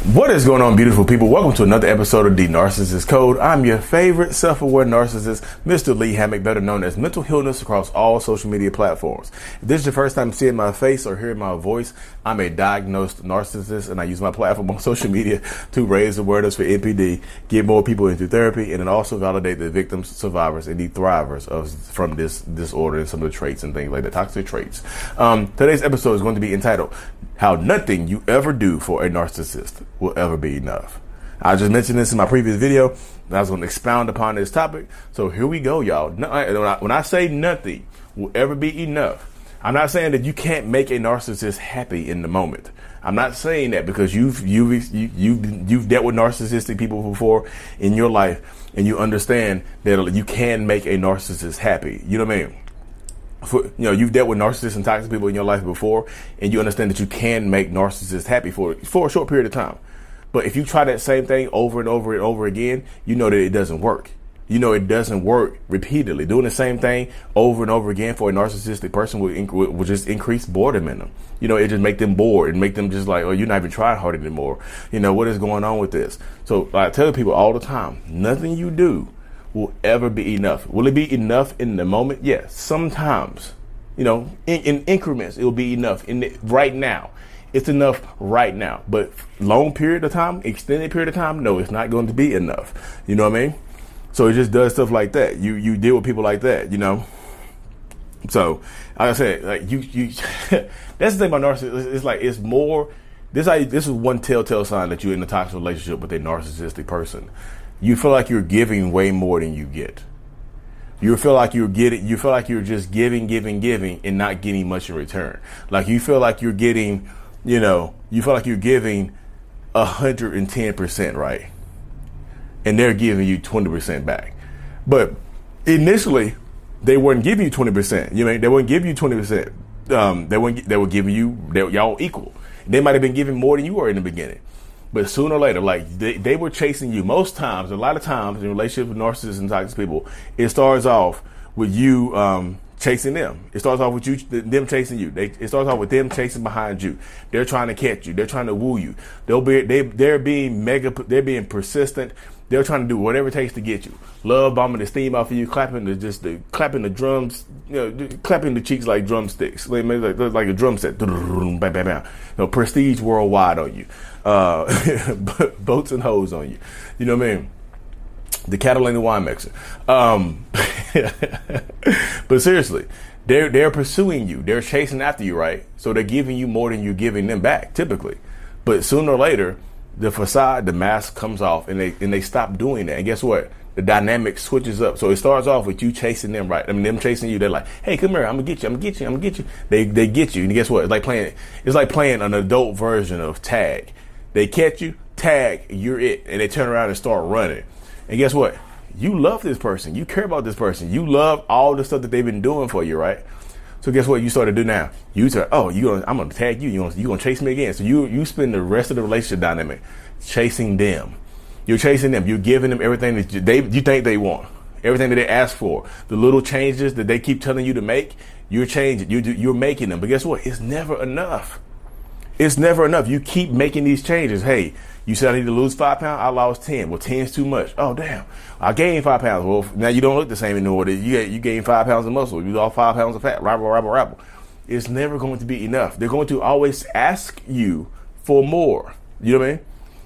What is going on, beautiful people? Welcome to another episode of The Narcissist Code. I'm your favorite self aware narcissist, Mr. Lee Hammock, better known as Mental Healness across all social media platforms. If this is your first time seeing my face or hearing my voice, I'm a diagnosed narcissist and I use my platform on social media to raise awareness for NPD, get more people into therapy, and then also validate the victims, survivors, and the thrivers of from this disorder and some of the traits and things like the toxic traits. Um, today's episode is going to be entitled How Nothing You Ever Do for a Narcissist will ever be enough. I just mentioned this in my previous video. And I was going to expound upon this topic. So here we go, y'all. When I say nothing will ever be enough, I'm not saying that you can't make a narcissist happy in the moment. I'm not saying that because you've you've you've you've dealt with narcissistic people before in your life, and you understand that you can make a narcissist happy. You know what I mean? For, you know, you've dealt with narcissists and toxic people in your life before, and you understand that you can make narcissists happy for for a short period of time. But if you try that same thing over and over and over again, you know that it doesn't work. You know it doesn't work repeatedly. Doing the same thing over and over again for a narcissistic person will, inc- will just increase boredom in them. You know, it just make them bored and make them just like, oh, you're not even trying hard anymore. You know, what is going on with this? So I tell people all the time, nothing you do will ever be enough. Will it be enough in the moment? Yes, sometimes. You know, in, in increments, it will be enough in the, right now it's enough right now. But long period of time, extended period of time, no, it's not going to be enough. You know what I mean? So it just does stuff like that. You you deal with people like that, you know. So like I said, like you you that's the thing about narcissism. It's like it's more. This I this is one telltale sign that you're in a toxic relationship with a narcissistic person. You feel like you're giving way more than you get. You feel like you're getting. You feel like you're just giving, giving, giving, and not getting much in return. Like you feel like you're getting you know, you feel like you're giving 110%, right? And they're giving you 20% back. But initially, they wouldn't give you 20%. You know, they wouldn't give you 20%. Um, they wouldn't, they would give you, they, y'all equal. They might have been giving more than you were in the beginning. But sooner or later, like they, they were chasing you. Most times, a lot of times in relationships with narcissists and toxic people, it starts off with you um, chasing them. It starts off with you, them chasing you. They, it starts off with them chasing behind you. They're trying to catch you. They're trying to woo you. They'll be, they, they're being mega, they're being persistent. They're trying to do whatever it takes to get you. Love bombing the steam off of you, clapping the just the clapping the drums, you know, clapping the cheeks like drumsticks, like like, like a drum set. Bam, bam, bam. You know, prestige worldwide on you, uh, boats and hoes on you. You know what I mean? the Catalina wine mixer. Um, but seriously, they're they're pursuing you. They're chasing after you, right? So they're giving you more than you're giving them back, typically. But sooner or later, the facade, the mask comes off, and they and they stop doing that. And guess what? The dynamic switches up. So it starts off with you chasing them, right? I mean, them chasing you. They're like, "Hey, come here. I'm gonna get you. I'm gonna get you. I'm gonna get you." They they get you, and guess what? It's like playing. It's like playing an adult version of tag. They catch you, tag, you're it, and they turn around and start running. And guess what? You love this person. You care about this person. You love all the stuff that they've been doing for you, right? So guess what you start to do now? You start, oh, you gonna, I'm gonna tag you. You gonna, you gonna chase me again. So you, you spend the rest of the relationship dynamic chasing them. You're chasing them. You're giving them everything that you, they, you think they want, everything that they ask for. The little changes that they keep telling you to make, you're changing. You, you're making them. But guess what? It's never enough. It's never enough. You keep making these changes. Hey, you said I need to lose five pounds. I lost ten. Well, ten's too much. Oh damn! I gained five pounds. Well, now you don't look the same anymore. You you gained five pounds of muscle. You lost five pounds of fat. Rabble, rabble, rabble. It's never going to be enough. They're going to always ask you for more. You know what I mean?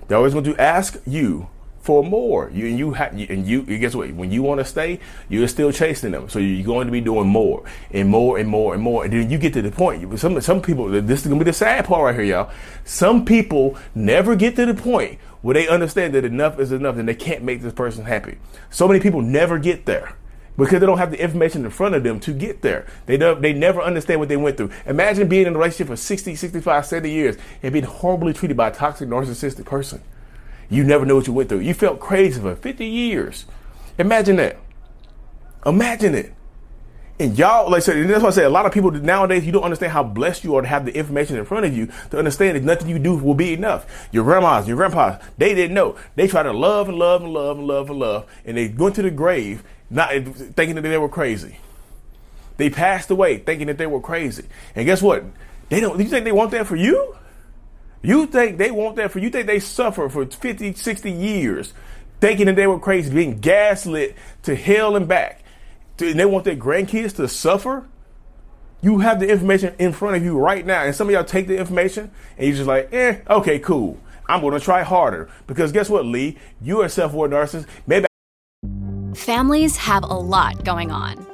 They're always going to ask you for more. You and you have and you, guess what? When you want to stay, you're still chasing them. So you're going to be doing more and more and more and more. And then you get to the point. Some some people. This is gonna be the sad part right here, y'all. Some people never get to the point where they understand that enough is enough and they can't make this person happy. So many people never get there. because they don't have the information in front of them to get there. They don't, they never understand what they went through. Imagine being in a relationship for 60, 65, 70 years and being horribly treated by a toxic, narcissistic person. You never know what you went through. You felt crazy for 50 years. Imagine that. Imagine it. And y'all, like I said, that's why I say a lot of people nowadays, you don't understand how blessed you are to have the information in front of you to understand that nothing you do will be enough. Your grandmas, your grandpas, they didn't know. They tried to love and love and love and love and love, and they went to the grave not thinking that they were crazy. They passed away thinking that they were crazy. And guess what? They don't. You think they want that for you? You think they want that for you? Think they suffer for 50, 60 years thinking that they were crazy, being gaslit to hell and back and they want their grandkids to suffer. You have the information in front of you right now, and some of y'all take the information and you're just like, eh, okay, cool. I'm going to try harder because guess what, Lee? You're a self-aware narcissist. Maybe. Families have a lot going on.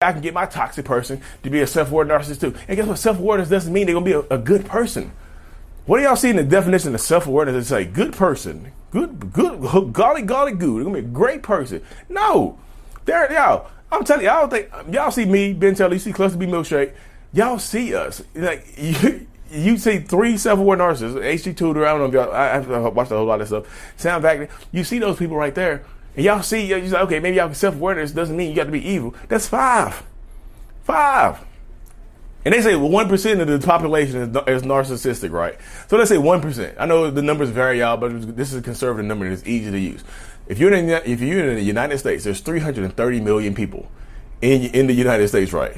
I can get my toxic person to be a self aware narcissist too. And guess what? Self awareness doesn't mean they're to be a, a, good person. What do y'all see in the definition of self awareness? It's like good person, good, good, golly, golly, good. They're to be a great person. No. There, y'all. I'm telling you, I don't think um, y'all see me, Ben Teller, you see Cluster B Milkshake y'all see us like you. You see three self-aware narcissists, HG Tutor. I don't know if y'all. I, I watched a whole lot of stuff. Sam Vaknin. You see those people right there, and y'all see. You're like, okay, maybe y'all self-awareness doesn't mean you got to be evil. That's five, five. And they say well, one percent of the population is, is, narcissistic, right? So let's say one percent. I know the numbers vary out, but this is a conservative number and it's easy to use. If you're in the, if you're in the United States, there's 330 million people in in the United States, right?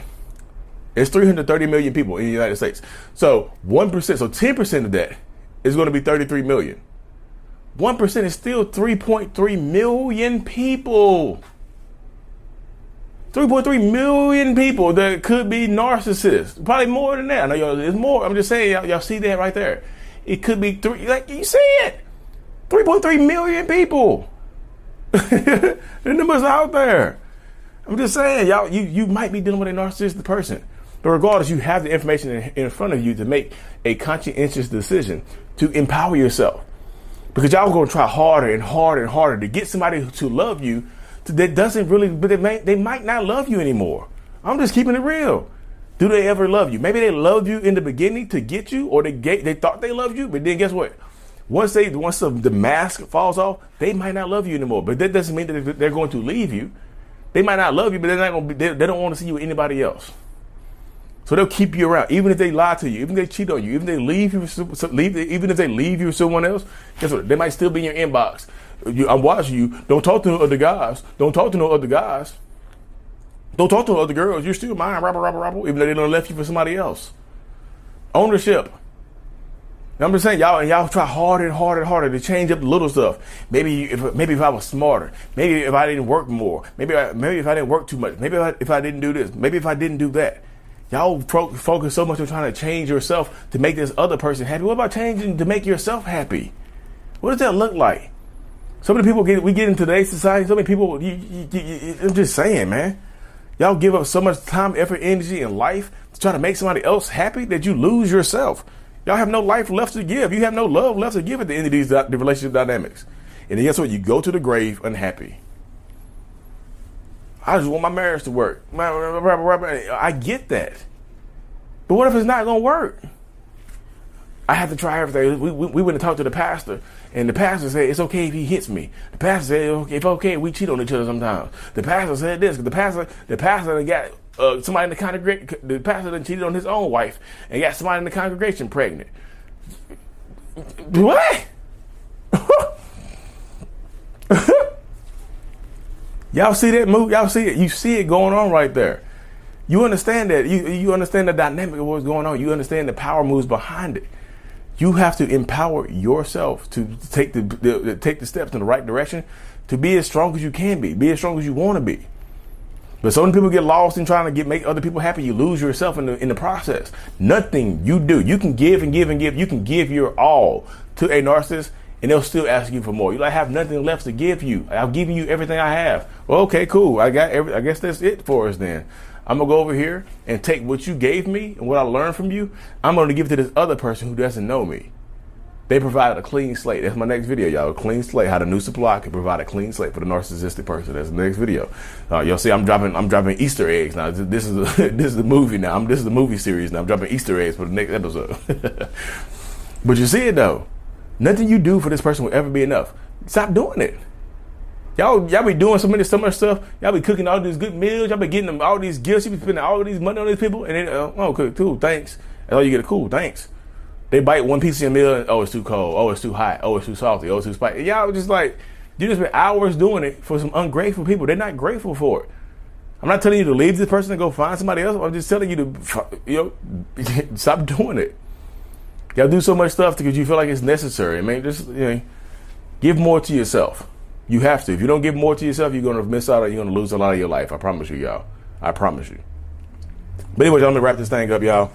It's 330 million people in the United States. So 1%, so 10% of that is going to be 33 million. 1% is still 3.3 million people. 3.3 million people that could be narcissists. Probably more than that. I know y'all, it's more. I'm just saying, y'all, y'all see that right there. It could be three, like you see it. 3.3 million people. the numbers out there. I'm just saying, y'all, you, you might be dealing with a narcissistic person. But regardless, you have the information in, in front of you to make a conscientious decision to empower yourself. Because y'all going to try harder and harder and harder to get somebody to love you that doesn't really, but they, may, they might not love you anymore. I'm just keeping it real. Do they ever love you? Maybe they loved you in the beginning to get you, or they get, they thought they loved you, but then guess what? Once they once the, the mask falls off, they might not love you anymore. But that doesn't mean that they're going to leave you. They might not love you, but they're not going they, they don't want to see you with anybody else. So they'll keep you around, even if they lie to you, even if they cheat on you, even if they leave you, leave, even if they leave you with someone else. Guess what? They might still be in your inbox. You, I'm watching you. Don't talk to no other guys. Don't talk to no other guys. Don't talk to no other girls. You're still mine, rabble, rabble, rabble, even though they don't left you for somebody else. Ownership. I'm just saying, y'all, and y'all try harder and harder and harder to change up the little stuff. Maybe if maybe if I was smarter, maybe if I didn't work more, maybe I, maybe if I didn't work too much, maybe if I, if I didn't do this, maybe if I didn't do that. Y'all pro- focus so much on trying to change yourself to make this other person happy. What about changing to make yourself happy? What does that look like? So many people get we get in today's society. So many people. You, you, you, I'm just saying, man. Y'all give up so much time, effort, energy, and life to try to make somebody else happy that you lose yourself. Y'all have no life left to give. You have no love left to give at the end of these the relationship dynamics. And then guess what? You go to the grave unhappy. I just want my marriage to work. I get that. But what if it's not going to work? I have to try everything. We, we, we went and talked to the pastor, and the pastor said it's okay if he hits me. The pastor said okay, if okay we cheat on each other sometimes. The pastor said this. Because the pastor the pastor got uh, somebody in the congregation. The pastor cheated on his own wife and got somebody in the congregation pregnant. What? Y'all see that move? Y'all see it? You see it going on right there. You understand that. You, you understand the dynamic of what's going on. You understand the power moves behind it. You have to empower yourself to take the, the take the steps in the right direction to be as strong as you can be, be as strong as you want to be. But so many people get lost in trying to get make other people happy. You lose yourself in the in the process. Nothing you do, you can give and give and give. You can give your all to a narcissist, and they'll still ask you for more. You like have nothing left to give you. I've given you everything I have. Well, okay, cool. I got every. I guess that's it for us then. I'm gonna go over here and take what you gave me and what I learned from you. I'm gonna give it to this other person who doesn't know me. They provided a clean slate. That's my next video, y'all. A clean slate. How the new supply can provide a clean slate for the narcissistic person. That's the next video. Uh, you'll see. I'm dropping. I'm dropping Easter eggs now. This is this is the movie now. I'm, this is the movie series now. I'm dropping Easter eggs for the next episode. but you see it though. Nothing you do for this person will ever be enough. Stop doing it. Y'all, y'all be doing so many so much stuff. Y'all be cooking all these good meals. Y'all be getting them all these gifts. You be spending all these money on these people, and then uh, oh, cool, cool, thanks. And all you get a cool, thanks. They bite one piece of your meal and oh, it's too cold. Oh, it's too hot. Oh, it's too salty. Oh, it's too spicy. Y'all just like you just spend hours doing it for some ungrateful people. They're not grateful for it. I'm not telling you to leave this person and go find somebody else. I'm just telling you to you know stop doing it. Y'all do so much stuff because you feel like it's necessary. I mean, just you know, give more to yourself. You have to. If you don't give more to yourself, you're gonna miss out. You're gonna lose a lot of your life. I promise you, y'all. I promise you. But anyway, let me wrap this thing up, y'all.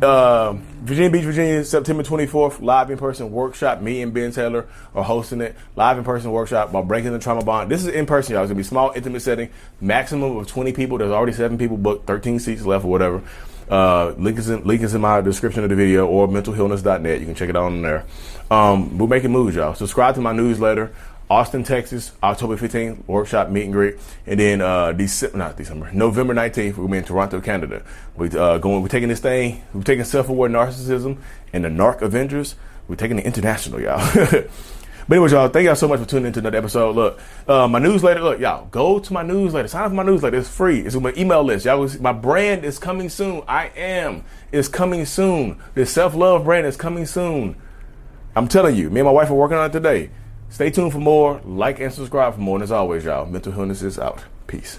Uh, Virginia Beach, Virginia, September 24th, live in person workshop. Me and Ben Taylor are hosting it. Live in person workshop about breaking the trauma bond. This is in person, y'all. It's gonna be small, intimate setting, maximum of 20 people. There's already seven people booked, 13 seats left or whatever. Uh, link is in, link is in my description of the video or mentalhealness.net. You can check it out on there. Um, we're making moves, y'all. Subscribe to my newsletter. Austin, Texas, October 15th, workshop meet and greet, and then uh, December, not December, November 19th, we're going in Toronto, Canada. We uh, going, we're taking this thing, we're taking self-aware narcissism and the Narc Avengers. We're taking it international, y'all. but anyway, y'all, thank y'all so much for tuning into another episode. Look, uh, my newsletter. Look, y'all, go to my newsletter. Sign up for my newsletter. It's free. It's on my email list. Y'all, my brand is coming soon. I am It's coming soon. The self-love brand is coming soon. I'm telling you, me and my wife are working on it today. Stay tuned for more. Like and subscribe for more. And as always, y'all, Mental Healness is out. Peace.